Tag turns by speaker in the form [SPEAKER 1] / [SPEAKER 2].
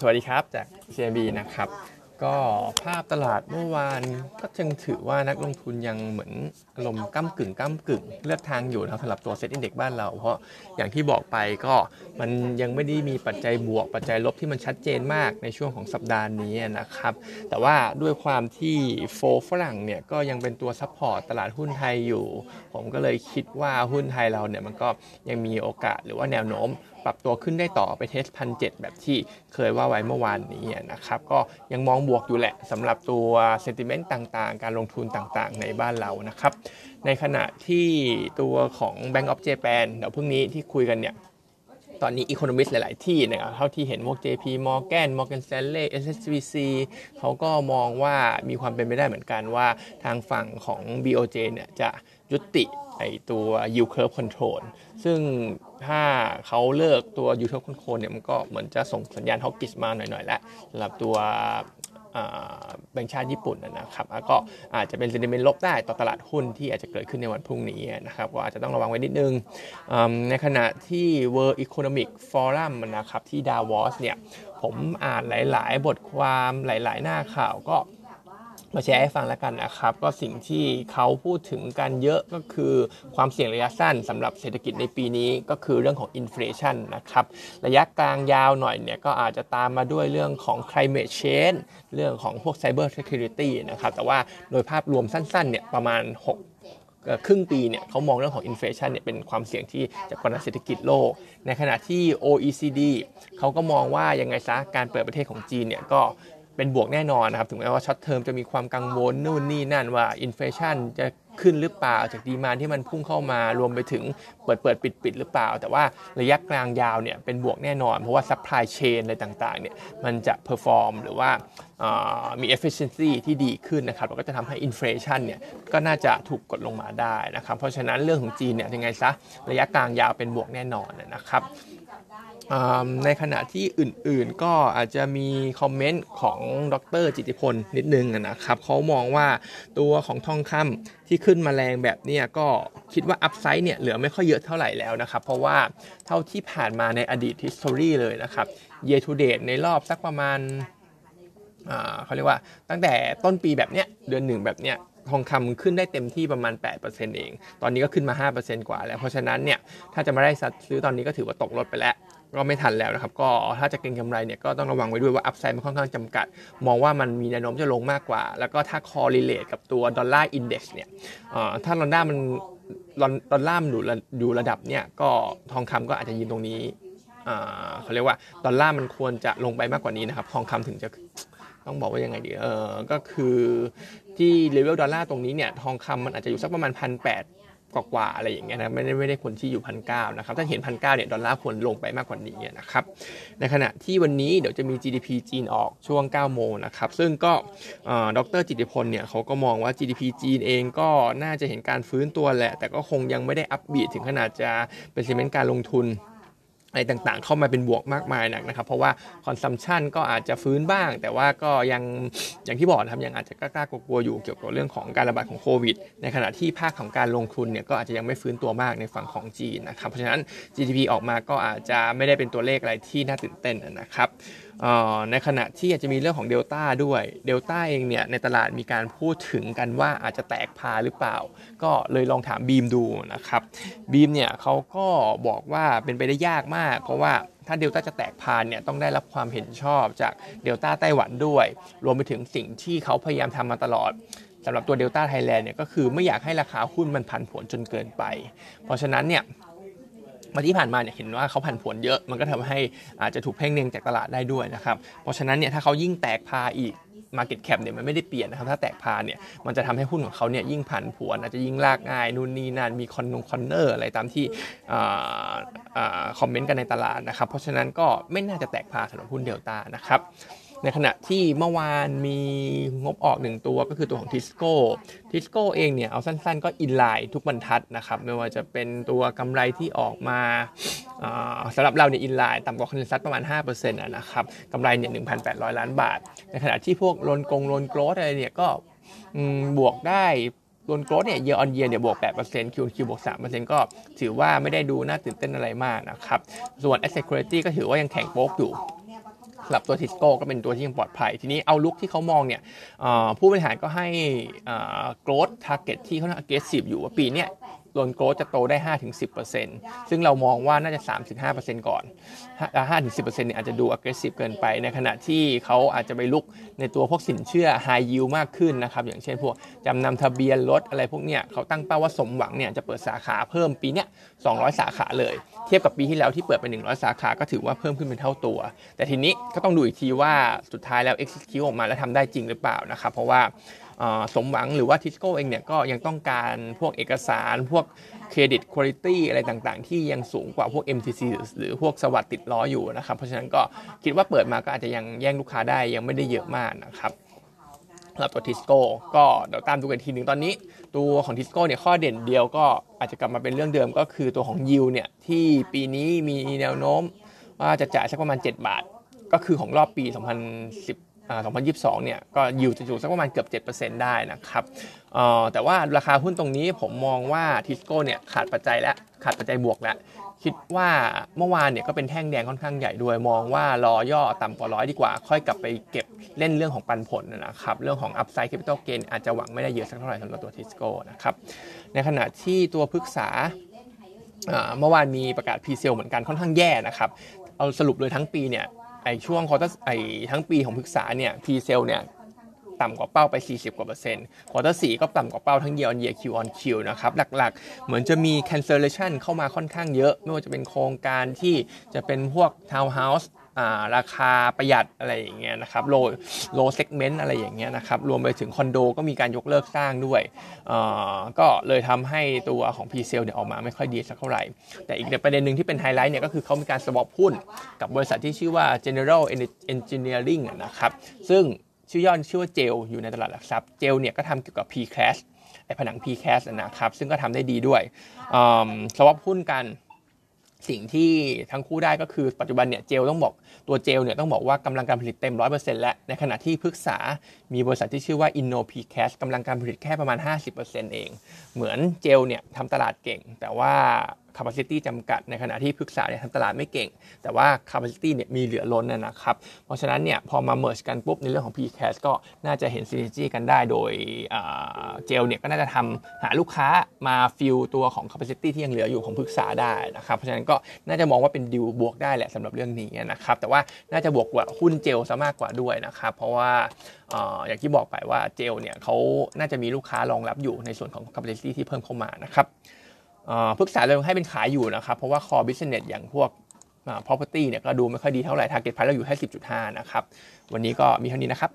[SPEAKER 1] สวัสดีครับจาก CMB นะครับ ก็ภาพตลาดเมื่อวานก็ยังถือว่านักลงทุนยังเหมือนอารมณ์ก้ำกึ่งก้ำกึ่ง เลือกทางอยู่นะครับสำหรับตัว SET Index บ้านเรา เพราะอย่างที่บอกไปก็มันยังไม่ได้มีปัจจัยบวกปัจจัยลบที่มันชัดเจนมากในช่วงของสัปดาห์นี้นะครับ แต่ว่าด้วยความที่ flow ฝรั่งเนี่ยก็ยังเป็นตัว support ตลาดหุ้นไทยอยู่ ผมก็เลยคิดว่าหุ้นไทยเราเนี่ยมันก็ยังมีโอกาสหรือว่าแนวโน้มปรับตัวขึ้นได้ต่อไปเทสพันเแบบที่เคยว่าไว้เมื่อวานนี้นะครับก็ยังมองบวกอยู่แหละสำหรับตัวเซนติเมนต์ต่างๆ การลงทุนต่างๆ ในบ้านเรานะครับ ในขณะที่ตัวของ Bank of Japan เดี๋ยวพรุ่งนี้ที่คุยกันเนี่ยตอนนี้อีโคโนมิสหลาย ๆ ที่นะครับเท่าที่เห็นพวก JP Morgan Morgan Stanley SSBC เขาก็มองว่ามีความเป็นไปได้เหมือนกันว่าทางฝั่งของ BOJ เนี่ยจะยุติไอตัว yield curve control ซึ่ง ถ้าเขาเลิกตัว yield curve control เนี่ยมันก็เหมือนจะส่งสัญญาณฮอกกิสมาหน่อยๆแล้วสำหรับตัวแบงก์ชาติญี่ปุ่นนะครับก็อาจจะเป็นเซนิเมนต์ลบได้ต่อตลาดหุ้นที่อาจจะเกิดขึ้นในวันพรุ่งนี้นะครับก็อาจจะต้องระวังไว้นิดนึง ในขณะที่ World Economic Forum นะครับที่ดาวอสเนี่ยผมอ่านหลาย ๆ บทความหลาย ๆ หน้าข่าวก็ มาแชร์ให้ฟังแล้วกันนะครับ ก็สิ่งที่เขาพูดถึงกันเยอะก็คือความเสี่ยงระยะสั้นสำหรับเศรษฐกิจในปีนี้ก็คือเรื่องของ inflation นะครับ ระยะกลางยาวหน่อยเนี่ยก็อาจจะตามมาด้วยเรื่องของ climate change เรื่องของพวก cyber security นะครับ แต่ว่าโดยภาพรวมสั้นๆเนี่ยประมาณ สักครึ่งปีเนี่ยเขามองเรื่องของ inflation เนี่ยเป็นความเสี่ยงที่จะกระทบเศรษฐกิจโลก ในขณะที่ OECD เขาก็มองว่ายังไงซะการเปิดประเทศของจีนเนี่ยก็ เป็นบวกแน่นอนนะครับ ถึงแม้ว่า short term จะมีความกังวลนู่นนี่นั่นว่า inflation จะขึ้นหรือเปล่าจาก demand ที่มันพุ่งเข้ามารวมไปถึงเปิดเปิดปิดปิดหรือเปล่า แต่ว่าระยะกลางยาวเนี่ยเป็นบวกแน่นอน เพราะว่า supply chain อะไรต่างๆเนี่ยมันจะ perform หรือว่ามี efficiency ที่ดีขึ้นนะครับแล้วก็จะทำให้ inflation เนี่ยก็น่าจะถูกกดลงมาได้นะครับ เพราะฉะนั้นเรื่องของจีนเนี่ยยังไงซะระยะกลางยาวเป็นบวกแน่นอนนะครับ ในขณะที่อื่นๆก็อาจจะมี comment ของดร.จิติพลนิดนึงนะครับเขามองว่าตัวของทองคำที่ขึ้นมาแรงแบบนี้ก็คิดว่า upside เนี่ยเหลือไม่ค่อยเยอะเท่าไหร่แล้วนะครับ เพราะว่าเท่าที่ผ่านมาในอดีต history เลยนะครับ year to date ในรอบสักประมาณเขาเรียกว่าตั้งแต่ต้นปีแบบเนี้ยเดือนหนึ่งแบบเนี้ยทองคำขึ้นได้เต็มที่ประมาณ 8%เอง ตอนนี้ก็ขึ้นมา 5%กว่าแล้ว เพราะฉะนั้นเนี่ย ถ้าจะมาไล่ซื้อตอนนี้ก็ถือว่าตกรถไปแล้ว ก็ไม่ทันแล้วนะครับ ก็ถ้าจะเก็งกำไรเนี่ยก็ต้องระวังไว้ด้วยว่า upside มันค่อนข้างจำกัด มองว่ามันมีแนวโน้มจะลงมากกว่า แล้วก็ถ้า correlate กับตัว Dollar Index เนี่ยถ้าดอลลาร์มันดอลลาร์มันอยู่อยู่ระดับเนี่ยก็ทองคำก็อาจจะยืนตรงนี้เขาเรียกว่าดอลลาร์มันควรจะลงไปมากกว่านี้นะครับ ทองคำถึงจะต้องบอกว่ายังไงดีเออก็คือที่เลเวลดอลลาร์ตรงนี้เนี่ยทองคำมันอาจจะอยู่สักประมาณพันแปด กว่าอะไรอย่างเงี้ยนะไม่ได้ไม่ได้ควรที่อยู่พันเก้านะครับถ้าเห็นพันเก้าเนี่ยดอลลาร์ควรลงไปมากกว่านี้นะครับในขณะที่วันนี้เดี๋ยวจะมี GDP จีนออกช่วง 9 โมงนะครับซึ่งก็ดร.จิติพลเนี่ยเขาก็มองว่า GDP จีนเองก็น่าจะเห็นการฟื้นตัวแหละ แต่ก็คงยังไม่ได้ upbeat ถึงขนาดจะเป็น sentiment การลงทุน อะไรต่างๆ เข้ามาเป็นบวกมากมายนักนะครับ เพราะว่า consumption ก็อาจจะฟื้นบ้าง แต่ว่าก็ยังอย่างที่บอกนะครับยังอาจจะกล้ากลัวอยู่เกี่ยวกับเรื่องของการระบาดของโควิด ในขณะที่ภาคของการลงทุนเนี่ยก็อาจจะยังไม่ฟื้นตัวมากในฝั่งของจีนนะครับ เพราะฉะนั้น GDP ออกมาก็อาจจะไม่ได้เป็นตัวเลขอะไรที่น่าตื่นเต้นนะครับ ในขณะที่อาจจะมีเรื่องของเดลต้าด้วยเดลต้าเองเนี่ยในตลาดมีการพูดถึงกันว่าอาจจะแตกพาร์หรือเปล่า ก็เลยลองถามบีมดูนะครับบีมเนี่ยเขาก็บอกว่าเป็นไปได้ยากมาก เพราะว่าถ้าเดลต้าจะแตกพาร์เนี่ยต้องได้รับความเห็นชอบจากเดลต้าไต้หวันด้วย รวมไปถึงสิ่งที่เขาพยายามทำมาตลอดสำหรับตัวเดลต้าไทยแลนด์เนี่ยก็คือไม่อยากให้ราคาหุ้นมันผันผวนจนเกินไป เพราะฉะนั้นเนี่ย มาที่ผ่านมาเนี่ยเห็นว่าเขาผันผวนเยอะ มันก็ทำให้อาจจะถูกเพ่งเล็งจากตลาดได้ด้วยนะครับ เพราะฉะนั้นเนี่ยถ้าเขายิ่งแตกพาร์อีก Market Cap เนี่ยมันไม่ได้เปลี่ยนนะครับ ถ้าแตกพาร์เนี่ยมันจะทำให้หุ้นของเขาเนี่ยยิ่งผันผวนอาจจะยิ่งลากง่ายนู่นนี่นั่นมีคอนนง corner อะไรตามที่ comment กันในตลาดนะครับ เพราะฉะนั้นก็ไม่น่าจะแตกพาร์สำหรับหุ้นเดลต้านะครับ ในขณะที่เมื่อวานมีงบออกหนึ่งตัวก็คือตัวของทิสโก้ทิสโก้เองเนี่ยเอาสั้นๆ ก็ inline ทุกบรรทัดนะครับไม่ว่าจะเป็นตัวกำไรที่ออกมาสำหรับเราเนี่ย inline ต่ำกว่า consensus ประมาณ 5%นะครับกำไรเนี่ย1,800 ล้านบาท ในขณะที่พวก loan กง loan growth อะไรเนี่ยก็บวกได้ loan growth เนี่ย year on year เนี่ยบวก8% Q Q บวก3%ก็ถือว่าไม่ได้ดูน่าตื่นเต้นอะไรมากนะครับส่วน asset quality ก็ถือว่ายังแข็งโป๊กอยู่ สำหรับตัวทิสโก้ก็เป็นตัวที่ยังปลอดภัย ทีนี้เอาลุกที่เขามองเนี่ยผู้บริหารก็ให้ growth target ที่เขาทำ aggressive อยู่ว่าปีเนี้ย โดนโกรจะโตได้ 5-10%ซึ่งเรามองว่าน่าจะ 3-5%ก่อน 5-10%เนี่ยอาจจะดู aggressive เกินไป ในขณะที่เขาอาจจะไปลุกในตัวพวกสินเชื่อ high yield มากขึ้นนะครับ อย่างเช่นพวกจำนำทะเบียนรถอะไรพวกเนี้ยเขาตั้งเป้าว่าสมหวังเนี่ยจะเปิดสาขาเพิ่มปีเนี้ย 200 สาขาเลย เทียบกับปีที่แล้วที่เปิดไป 100 สาขาก็ถือว่าเพิ่มขึ้นเป็นเท่าตัว แต่ทีนี้ก็ต้องดูอีกทีว่าสุดท้ายแล้ว execute ออกมาแล้วทำได้จริงหรือเปล่านะครับ เพราะว่า สมหวังหรือว่าทิสโก้เองเนี่ยก็ยังต้องการพวกเอกสารพวกเครดิตคุณภาพอะไรต่างๆ ที่ยังสูงกว่าพวก MTC หรือพวกสวัสดิ์ติดล้ออยู่นะครับ เพราะฉะนั้นก็คิดว่าเปิดมาก็อาจจะยังแย่งลูกค้าได้ยังไม่ได้เยอะมากนะครับสำหรับตัวทิสโก้ก็เดี๋ยวตามดูกันทีหนึ่งตอนนี้ ตัวของทิสโก้เนี่ยข้อเด่นเดียวก็อาจจะกลับมาเป็นเรื่องเดิมก็คือตัวของยิวเนี่ยที่ปีนี้มีแนวโน้มว่าจะจ่ายสักประมาณ 7 บาท ก็คือของรอบปี 2010 2022 เนี่ยก็ยิวจะอยู่สักประมาณเกือบ 7%ได้นะครับแต่ว่าราคาหุ้นตรงนี้ผมมองว่าทิสโก้เนี่ยขาดปัจจัยและขาดปัจจัยบวกแล้ว คิดว่าเมื่อวานเนี่ยก็เป็นแท่งแดงค่อนข้างใหญ่ด้วย มองว่ารอย่อต่ำกว่าร้อยดีกว่า ค่อยกลับไปเก็บเล่นเรื่องของปันผลนะครับ เรื่องของ upside capital gain อาจจะหวังไม่ได้เยอะสักเท่าไหร่สำหรับตัวทิสโก้นะครับ ในขณะที่ตัวพฤกษาเมื่อวานมีประกาศ presale เหมือนกันค่อนข้างแย่นะครับ เอาสรุปเลยทั้งปีเนี่ย อช่วง quarter ไอทั้งปีของพฤกษาเนี่ย presale เนี่ยต่ำกว่าเป้าไป 40 กว่าเปอร์เซ็นต์ quarter สี่ก็ต่ำกว่าเป้าทั้ง year on year Q on Q นะครับ หลักๆ เหมือนจะมี cancellation เข้ามาค่อนข้างเยอะ ไม่ว่าจะเป็นโครงการที่จะเป็นพวกทาวน์เฮาส์ ราคาประหยัดอะไรอย่างเงี้ยนะครับ low low segment อะไรอย่างเงี้ยนะครับรวมไปถึงคอนโดก็มีการยกเลิกสร้างด้วยก็เลยทำให้ตัวของ p ีเซลเนี่ยออกมาไม่ค่อยดีสักเท่าไหร่ แต่อีกประเด็นหนึ่งที่เป็นไฮไลท์เนี่ยก็คือเขามีการ swap หุ้นกับบริษัทที่ชื่อว่า General Engineering นะครับซึ่งชื่อย่อชื่อว่าเจลอยู่ในตลาดหลักทรัพย์เจลเนี่ยก็ทำเกี่ยวกับ p c a s h ไอผนัง p c a s h นะครับซึ่งก็ทำได้ดีด้วยสวอปหุ้นกัน สิ่งที่ทั้งคู่ได้ก็คือปัจจุบันเนี่ยเจลต้องบอกตัวเจลเนี่ยต้องบอกว่ากำลังการผลิตเต็ม 100%แล้ว ในขณะที่พฤกษา มีบริษัทที่ชื่อว่า InnoPCast กำลังการผลิตแค่ประมาณ 50%เอง เหมือนเจลเนี่ยทำตลาดเก่ง แต่ว่า capacity จำกัด ในขณะที่พฤกษาเนี่ยทำตลาดไม่เก่ง แต่ว่า capacity เนี่ยมีเหลือล้นนะครับ เพราะฉะนั้นเนี่ยพอมา merge กันปุ๊บในเรื่องของ PCAS ก็น่าจะเห็น synergy กันได้โดยเจลเนี่ยก็น่าจะทำหาลูกค้ามาฟิลตัวของ capacity ที่ยังเหลืออยู่ของพฤกษาได้นะครับ เพราะฉะนั้นก็น่าจะมองว่าเป็นดิวบวกได้แหละสำหรับเรื่องนี้นะครับ แต่ว่าน่าจะบวกกว่าหุ้นเจลซะมากกว่าด้วยนะครับ เพราะว่าอย่างที่บอกไปว่าเจลเนี่ยเขาน่าจะมีลูกค้ารองรับอยู่ในส่วนของ capacity ที่เพิ่มเข้ามานะครับ พึกษาเราให้เป็นขายอยู่นะครับ เพราะว่า core business อย่างพวก property เนี่ยก็ดูไม่ค่อยดีเท่าไหร่ target price เราอยู่แค่10.5 นะครับ วันนี้ก็มีเท่านี้นะครับ